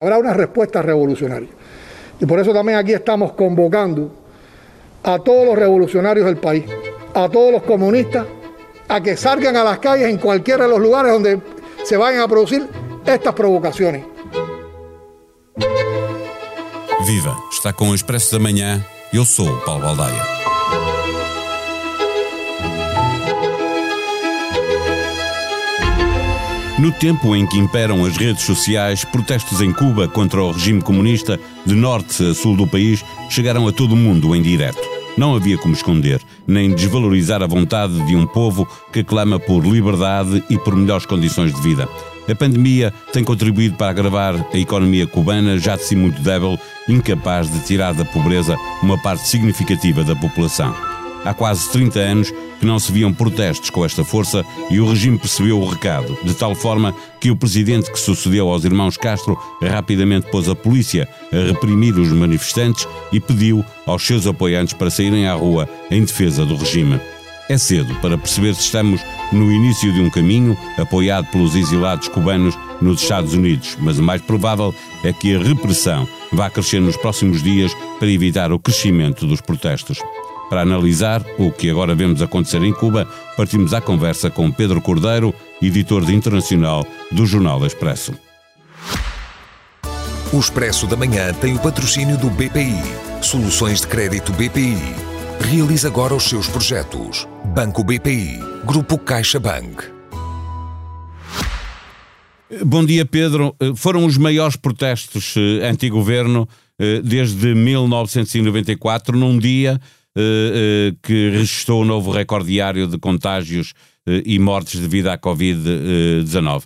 Habrá una respuesta revolucionaria. Y por eso también aquí estamos convocando a todos los revolucionarios del país, a todos los comunistas, a que salgan a las calles en cualquiera de los lugares donde se vayan a producir estas provocaciones. Viva! Está com o Expresso da Manhã. Eu sou Paulo. No tempo em que imperam as redes sociais, protestos em Cuba contra o regime comunista, de norte a sul do país, chegaram a todo o mundo em direto. Não havia como esconder, nem desvalorizar a vontade de um povo que clama por liberdade e por melhores condições de vida. A pandemia tem contribuído para agravar a economia cubana, já de si muito débil, incapaz de tirar da pobreza uma parte significativa da população. Há quase 30 anos que não se viam protestos com esta força e o regime percebeu o recado, de tal forma que o presidente que sucedeu aos irmãos Castro rapidamente pôs a polícia a reprimir os manifestantes e pediu aos seus apoiantes para saírem à rua em defesa do regime. É cedo para perceber se estamos no início de um caminho apoiado pelos exilados cubanos nos Estados Unidos, mas o mais provável é que a repressão vá crescer nos próximos dias para evitar o crescimento dos protestos. Para analisar o que agora vemos acontecer em Cuba, partimos à conversa com Pedro Cordeiro, editor de internacional do Jornal Expresso. O Expresso da Manhã tem o patrocínio do BPI. Soluções de crédito BPI. Realize agora os seus projetos. Banco BPI. Grupo CaixaBank. Bom dia, Pedro. Foram os maiores protestos eh, anti-governo eh, desde 1994, num dia eh, que registrou um novo recorde diário de contágios e mortes devido à Covid-19.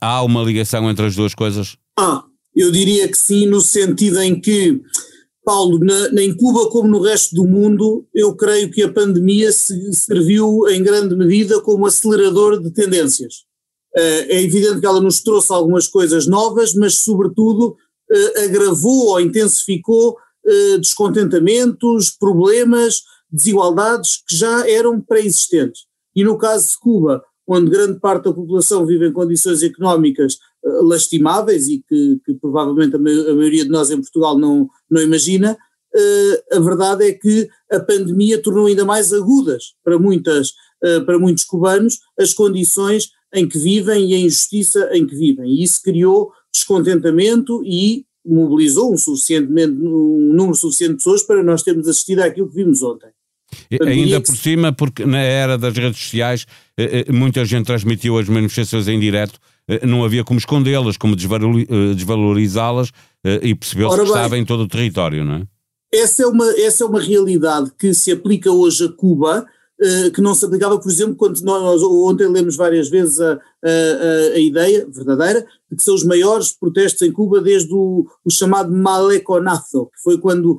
Há uma ligação entre as duas coisas? Ah, eu diria que sim, no sentido em que Paulo, na, em Cuba como no resto do mundo, eu creio que a pandemia se serviu em grande medida como acelerador de tendências. Eh, é evidente que ela nos trouxe algumas coisas novas, mas, sobretudo, eh, agravou ou intensificou eh, descontentamentos, problemas, desigualdades que já eram pré-existentes. E no caso de Cuba, onde grande parte da população vive em condições económicas uh, lastimáveis e que, que provavelmente a, maioria de nós em Portugal não, não imagina, uh, a verdade é que a pandemia tornou ainda mais agudas para, muitas, para muitos cubanos as condições em que vivem e a injustiça em que vivem. E isso criou descontentamento e mobilizou um, suficientemente, um número suficiente de pessoas para nós termos assistido àquilo que vimos ontem. Ainda por cima, porque na era das redes sociais eh, eh, muita gente transmitiu as manifestações em direto, eh, não havia como escondê-las, como desvalorizá-las e percebeu-se que estava em todo o território, não é? Essa é, uma, essa é uma realidade que se aplica hoje a Cuba, que não se aplicava, por exemplo, quando nós ontem lemos várias vezes a, a, a, ideia verdadeira de que são os maiores protestos em Cuba desde o, o chamado Maleconazo, que foi quando,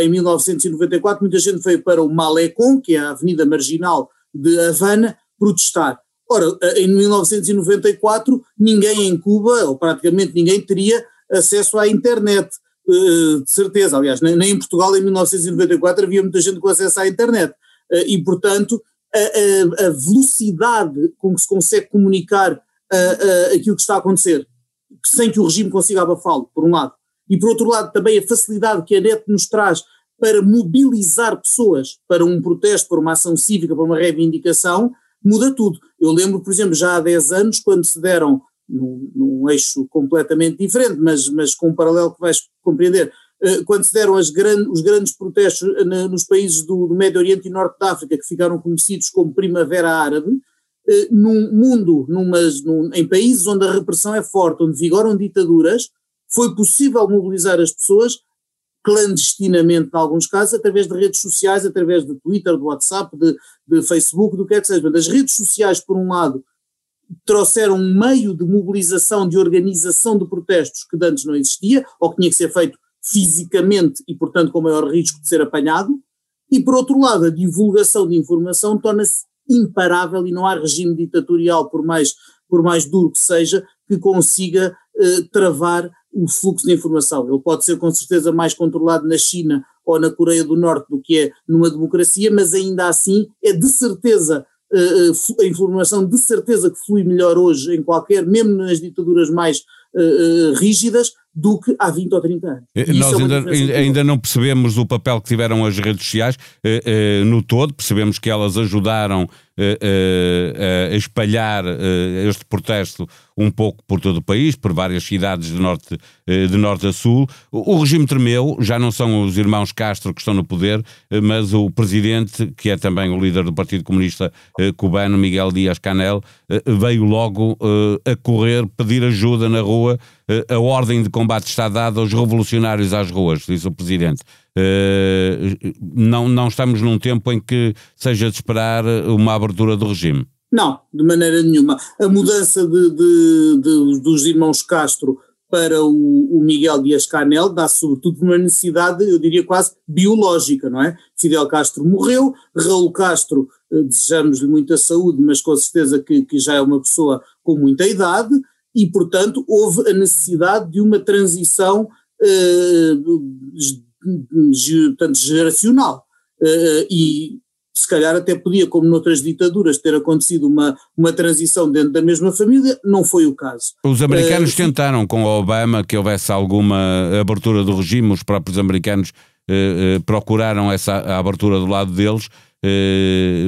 em 1994, muita gente veio para o Malecon, que é a avenida marginal de Havana, protestar. Ora, em 1994, ninguém em Cuba, ou praticamente ninguém, teria acesso à internet, eh, de certeza. Aliás, nem em Portugal, em 1994, havia muita gente com acesso à internet. Eh, e, portanto, a, a, a velocidade com que se consegue comunicar a, aquilo que está a acontecer, sem que o regime consiga abafá-lo, por um lado, e por outro lado também a facilidade que a net nos traz para mobilizar pessoas para um protesto, para uma ação cívica, para uma reivindicação, muda tudo. Eu lembro, por exemplo, já há 10 anos, quando se deram, num, num eixo completamente diferente, mas, mas com um paralelo que vais compreender, quando se deram os grandes protestos eh, nos países do, do, Médio Oriente e Norte da África, que ficaram conhecidos como Primavera Árabe, uh, num mundo, numas, num, em países onde a repressão é forte, onde vigoram ditaduras, foi possível mobilizar as pessoas clandestinamente, em alguns casos, através de redes sociais, através de Twitter, de WhatsApp, de, de Facebook, do que é que seja. As redes sociais, por um lado, trouxeram um meio de mobilização, de organização de protestos que antes não existia, ou que tinha que ser feito fisicamente e, portanto, com maior risco de ser apanhado, e, por outro lado, a divulgação de informação torna-se imparável e não há regime ditatorial, por mais, por mais duro que seja, que consiga eh, travar o fluxo de informação. Ele pode ser com certeza mais controlado na China ou na Coreia do Norte do que é numa democracia, mas ainda assim é de certeza uh, a informação de certeza que flui melhor hoje em qualquer, mesmo nas ditaduras mais uh, rígidas, do que há 20 ou 30 anos. Eh, nós é ainda, ainda não percebemos o papel que tiveram as redes sociais eh, eh, no todo, percebemos que elas ajudaram a espalhar este protesto um pouco por todo o país, por várias cidades de norte, de norte a sul. O regime tremeu, já não são os irmãos Castro que estão no poder, mas o presidente, que é também o líder do Partido Comunista cubano, Miguel Díaz-Canel, veio logo a correr, pedir ajuda na rua eh, a ordem de combate está dada aos revolucionários às ruas, diz o Presidente. Eh, não, não estamos num tempo em que seja de esperar uma abertura do regime. Não, de maneira nenhuma. A mudança de, de, de, dos irmãos Castro para o, o Miguel Dias-Canel dá sobretudo uma necessidade, eu diria quase biológica, não é? Fidel Castro morreu, Raul Castro, eh, desejamos-lhe muita saúde, mas com certeza que, que já é uma pessoa com muita idade, e, portanto, houve a necessidade de uma transição uh, geracional. Uh, e se calhar até podia, como noutras ditaduras, ter acontecido uma, uma transição dentro da mesma família, não foi o caso. Os americanos uh, tentaram com Obama que houvesse alguma abertura do regime, os próprios americanos procuraram essa abertura do lado deles,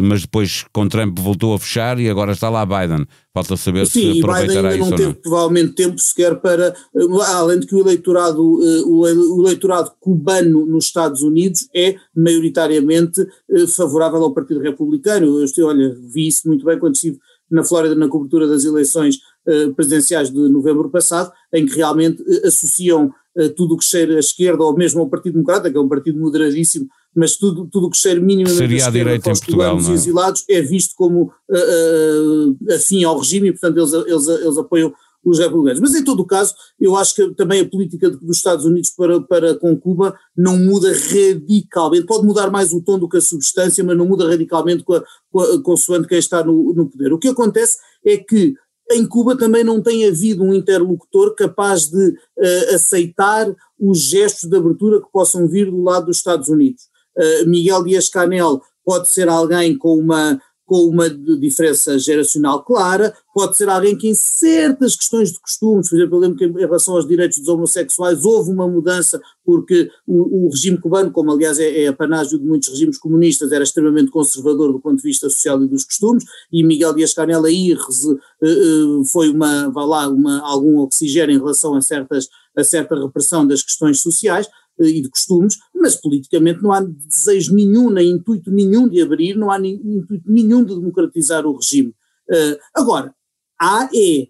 mas depois com Trump voltou a fechar e agora está lá Biden. Falta saber Sim, se aproveitará Biden ainda não teve não. provavelmente tempo sequer para, uh, além de que o eleitorado, uh, o eleitorado cubano nos Estados Unidos é maioritariamente favorável ao Partido Republicano. Eu olha, vi isso muito bem quando estive na Flórida na cobertura das eleições presidenciais de novembro passado, em que realmente associam tudo o que cheira à esquerda ou mesmo ao Partido Democrata, que é um partido moderadíssimo, mas tudo, tudo o que cheira minimamente Seria à direita em Portugal, não é? exilados é visto como uh, uh, afim ao regime e, portanto, eles, eles, eles apoiam os republicanos. Mas em todo o caso, eu acho que também a política dos Estados Unidos para, para com Cuba não muda radicalmente, pode mudar mais o tom do que a substância, mas não muda radicalmente com a, com a, consoante quem está no, no poder. O que acontece é que em Cuba também não tem havido um interlocutor capaz de uh, aceitar os gestos de abertura que possam vir do lado dos Estados Unidos. Eh, Miguel Dias-Canel pode ser alguém com uma, com uma diferença geracional clara, pode ser alguém que em certas questões de costumes, por exemplo, eu lembro que em relação aos direitos dos homossexuais houve uma mudança porque o, o regime cubano, como aliás é, é apanágio de muitos regimes comunistas, era extremamente conservador do ponto de vista social e dos costumes, e Miguel Dias-Canel aí uh, foi uma, vá lá, uma, algum oxigênio em relação a, certas, a certa repressão das questões sociais, e de costumes, mas politicamente não há desejo nenhum, nem intuito nenhum de abrir, não há nem, intuito nenhum de democratizar o regime. Uh, agora, há é,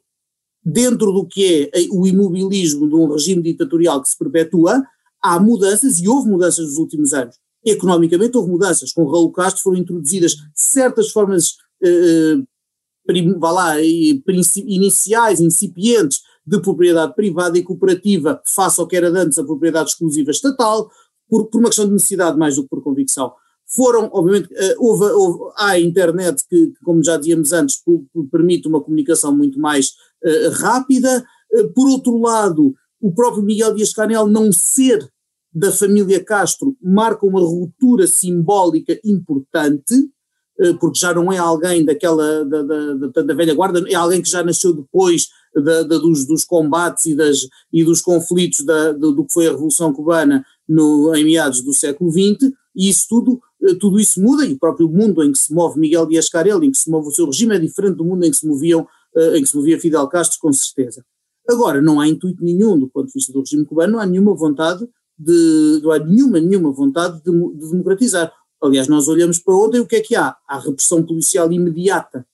dentro do que é o imobilismo de um regime ditatorial que se perpetua, há mudanças e houve mudanças nos últimos anos. Economicamente houve mudanças. Com Raul Castro foram introduzidas certas formas, uh, vá lá, iniciais, incipientes, de propriedade privada e cooperativa face ao que era antes a propriedade exclusiva estatal, por, por uma questão de necessidade mais do que por convicção. Foram, obviamente, uh, houve, houve, há a internet que, como já dizíamos antes, permite uma comunicação muito mais uh, rápida. Uh, por outro lado, o próprio Miguel Dias-Canel não ser da família Castro marca uma ruptura simbólica importante, porque já não é alguém daquela, da, da, da, da velha guarda, é alguém que já nasceu depois da, da, dos, dos, combates e, das, e dos conflitos da, do, do, que foi a Revolução Cubana no, em meados do século XX, e isso tudo, eh, tudo isso muda, e o próprio mundo em que se move Miguel Dias-Canel, em que se move o seu regime, é diferente do mundo em que se, moviam, eh, em que se movia Fidel Castro, com certeza. Agora, não há intuito nenhum, do ponto de vista do regime cubano, não há nenhuma vontade de, não há nenhuma, nenhuma vontade de, de democratizar. Aliás, nós olhamos para ontem, o que é que há? Há repressão policial imediata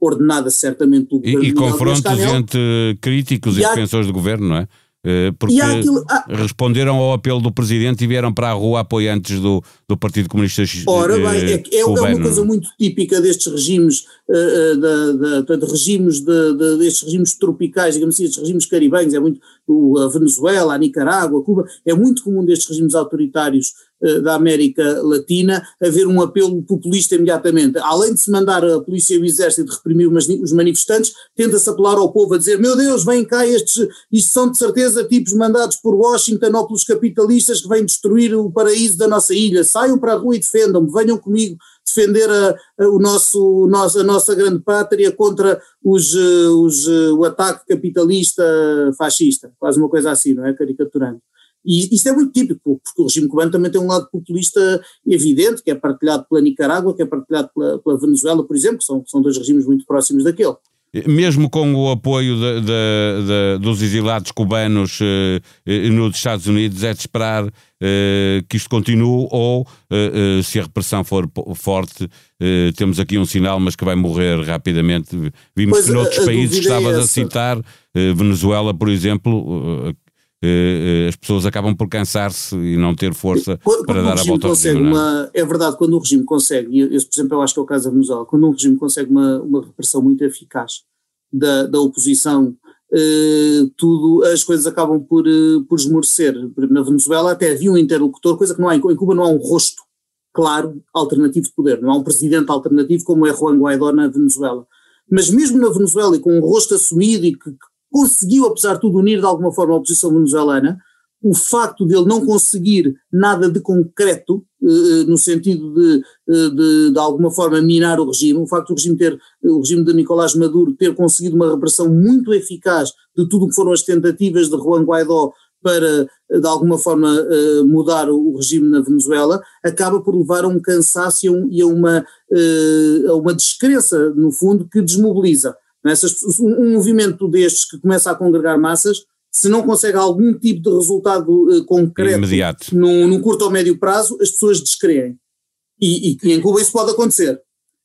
ordenada certamente pelo governo. E, e confrontos entre críticos e, e defensores do governo, não é? Eh, porque aquilo, ah, responderam ao apelo do presidente e vieram para a rua apoiantes do, do Partido Comunista Ora bem, é, é, é uma coisa muito típica destes regimes, uh, da, da, de regimes de, de, destes regimes tropicais, digamos assim, estes regimes caribenhos, é muito a Venezuela, a Nicarágua, a Cuba, é muito comum destes regimes autoritários da América Latina haver um apelo populista imediatamente. Além de se mandar a polícia e o exército reprimir os manifestantes, tenta-se apelar ao povo a dizer: meu Deus, vem cá estes, isto são de certeza tipos mandados por Washington ou pelos capitalistas que vêm destruir o paraíso da nossa ilha, saiam para a rua e defendam-me, venham comigo, defender a, a, o nosso, a nossa grande pátria contra os, os, o ataque capitalista fascista, quase uma coisa assim, não é? Caricaturando. E isto é muito típico, porque o regime cubano também tem um lado populista evidente, que é partilhado pela Nicarágua, que é partilhado pela, pela Venezuela, por exemplo, que são, são dois regimes muito próximos daquele. Mesmo com o apoio de, de, de, dos exilados cubanos eh, eh, nos Estados Unidos, é de esperar eh, que isto continue ou, eh, eh, se a repressão for forte, eh, temos aqui um sinal, mas que vai morrer rapidamente. Vimos pois que noutros países que estavas é a citar, Venezuela, por exemplo, as pessoas acabam por cansar-se e não ter força quando, para dar a volta ao regime. É? Uma, é verdade, quando o regime consegue, e esse, por exemplo, eu acho que é o caso da Venezuela, quando um regime consegue uma, uma repressão muito eficaz da, da oposição, eh, tudo, as coisas acabam por, eh, por esmorecer. Na Venezuela até havia um interlocutor, coisa que não há em Cuba, não há um rosto claro alternativo de poder, não há um presidente alternativo como é Juan Guaidó na Venezuela. Mas mesmo na Venezuela, e com um rosto assumido e que, que conseguiu, apesar de tudo, unir de alguma forma a oposição venezuelana. O facto de ele não conseguir nada de concreto, eh, no sentido de, eh, de, de, alguma forma, minar o regime, o facto do regime ter, o regime de Nicolás Maduro ter conseguido uma repressão muito eficaz de tudo o que foram as tentativas de Juan Guaidó para, de alguma forma, eh, mudar o regime na Venezuela, acaba por levar a um cansaço e a uma, a uma descrença, no fundo, que desmobiliza. Essas, um movimento destes que começa a congregar massas, se não consegue algum tipo de resultado uh, concreto Imediato. Num, num, curto ou médio prazo, as pessoas descreem. E, e, e, em Cuba isso pode acontecer.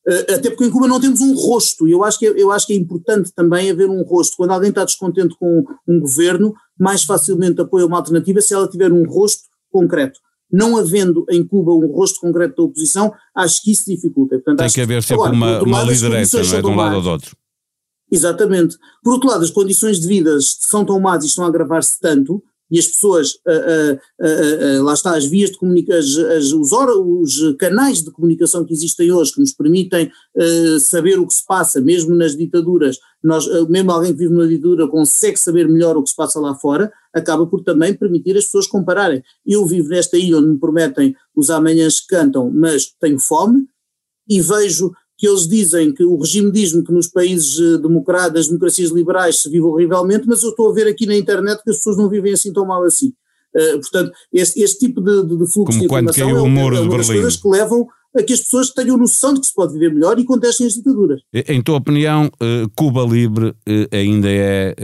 Uh, até porque em Cuba não temos um rosto, e eu acho, que, é, eu acho que é importante também haver um rosto. Quando alguém está descontente com um governo, mais facilmente apoia uma alternativa se ela tiver um rosto concreto não havendo em Cuba um rosto concreto da oposição, acho que isso dificulta. Portanto, Tem que haver sempre agora, uma, uma liderança, não é, de um lado ou do outro. Exatamente. Por outro lado, as condições de vida são tão más e estão a agravar-se tanto, e as pessoas, uh, uh, uh, lá está, as vias de comunicação, os, os, canais de comunicação que existem hoje, que nos permitem saber o que se passa, mesmo nas ditaduras, nós, mesmo alguém que vive numa ditadura consegue saber melhor o que se passa lá fora, acaba por também permitir as pessoas compararem. Eu vivo nesta ilha onde me prometem os amanhãs que cantam, mas tenho fome, e vejo que eles dizem que o regime diz-me que nos países eh, democratas, das democracias liberais se vive horrivelmente, mas eu estou a ver aqui na internet que as pessoas não vivem assim tão mal assim. Uh, portanto, este, este, tipo de, de fluxo Como de informação é, uma é das coisas que levam a que as pessoas tenham noção de que se pode viver melhor e contestem as ditaduras. Em tua opinião, uh, Cuba Libre uh, ainda é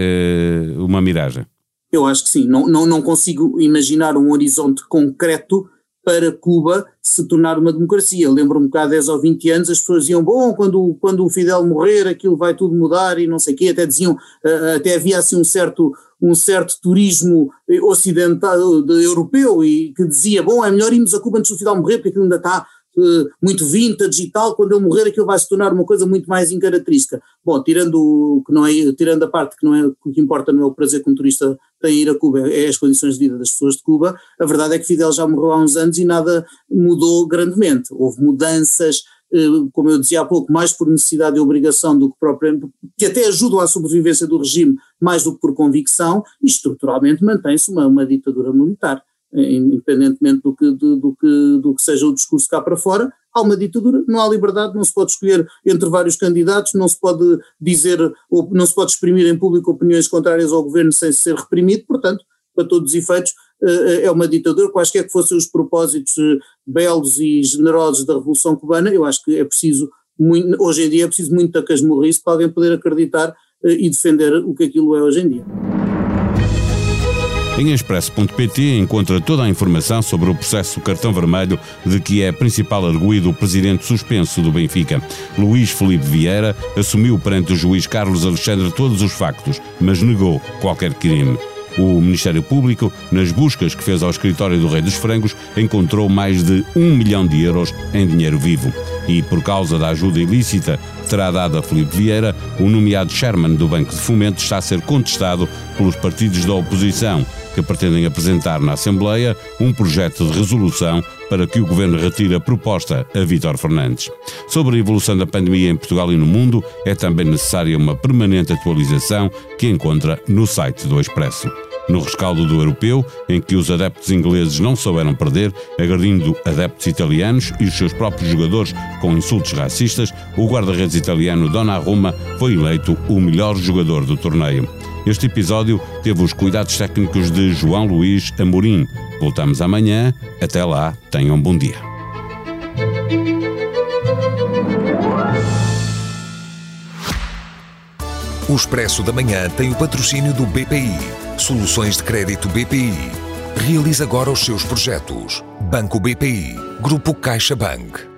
uma miragem? Eu acho que sim. Não, não, não consigo imaginar um horizonte concreto para Cuba se tornar uma democracia. Lembro-me que há 10 ou 20 anos as pessoas diziam, bom, quando, quando o Fidel morrer aquilo vai tudo mudar e não sei o quê, até diziam, uh, até havia assim um certo, um certo turismo ocidental, de, europeu, e que dizia, bom, é melhor irmos a Cuba antes do Fidel morrer porque aquilo ainda está muito vintage e tal, quando ele morrer aquilo vai se tornar uma coisa muito mais incaracterística. Bom, tirando o que não é, tirando a parte que não é, o que importa não é o prazer que um turista tem ir a Cuba, é as condições de vida das pessoas de Cuba, a verdade é que Fidel já morreu há uns anos e nada mudou grandemente. Houve mudanças, eh, como eu dizia há pouco, mais por necessidade e obrigação do que propriamente, que até ajudam à sobrevivência do regime mais do que por convicção, e estruturalmente mantém-se uma, uma ditadura militar independentemente do que, do, do, que, do que seja o discurso cá para fora, há uma ditadura, não há liberdade, não se pode escolher entre vários candidatos, não se pode dizer, ou não se pode exprimir em público opiniões contrárias ao governo sem ser reprimido, portanto, para todos os efeitos, eh, é uma ditadura, quaisquer que fossem os propósitos eh, belos e generosos da Revolução Cubana, eu acho que é preciso, muito, hoje em dia é preciso muita casmurrice para alguém poder acreditar eh, e defender o que aquilo é hoje em dia. Em expresso.pt encontra toda a informação sobre o processo cartão vermelho de que é principal arguído o presidente suspenso do Benfica. Luís Felipe Vieira assumiu perante o juiz Carlos Alexandre todos os factos, mas negou qualquer crime. O Ministério Público, nas buscas que fez ao escritório do Rei dos Frangos, encontrou mais de um milhão de euros em dinheiro vivo. E, por causa da ajuda ilícita terá dado a Felipe Vieira, o nomeado chairman do Banco de Fomento está a ser contestado pelos partidos da oposição, que pretendem apresentar na Assembleia um projeto de resolução para que o Governo retire a proposta a Vítor Fernandes. Sobre a evolução da pandemia em Portugal e no mundo, é também necessária uma permanente atualização que encontra no site do Expresso. No rescaldo do europeu, em que os adeptos ingleses não souberam perder, agredindo adeptos italianos e os seus próprios jogadores com insultos racistas, o guarda-redes italiano Donnarumma foi eleito o melhor jogador do torneio. Este episódio teve os cuidados técnicos de João Luís Amorim. Voltamos amanhã. Até lá, tenham um bom dia. O Expresso da Manhã tem o patrocínio do BPI. Soluções de crédito BPI. Realize agora os seus projetos. Banco BPI. Grupo CaixaBank.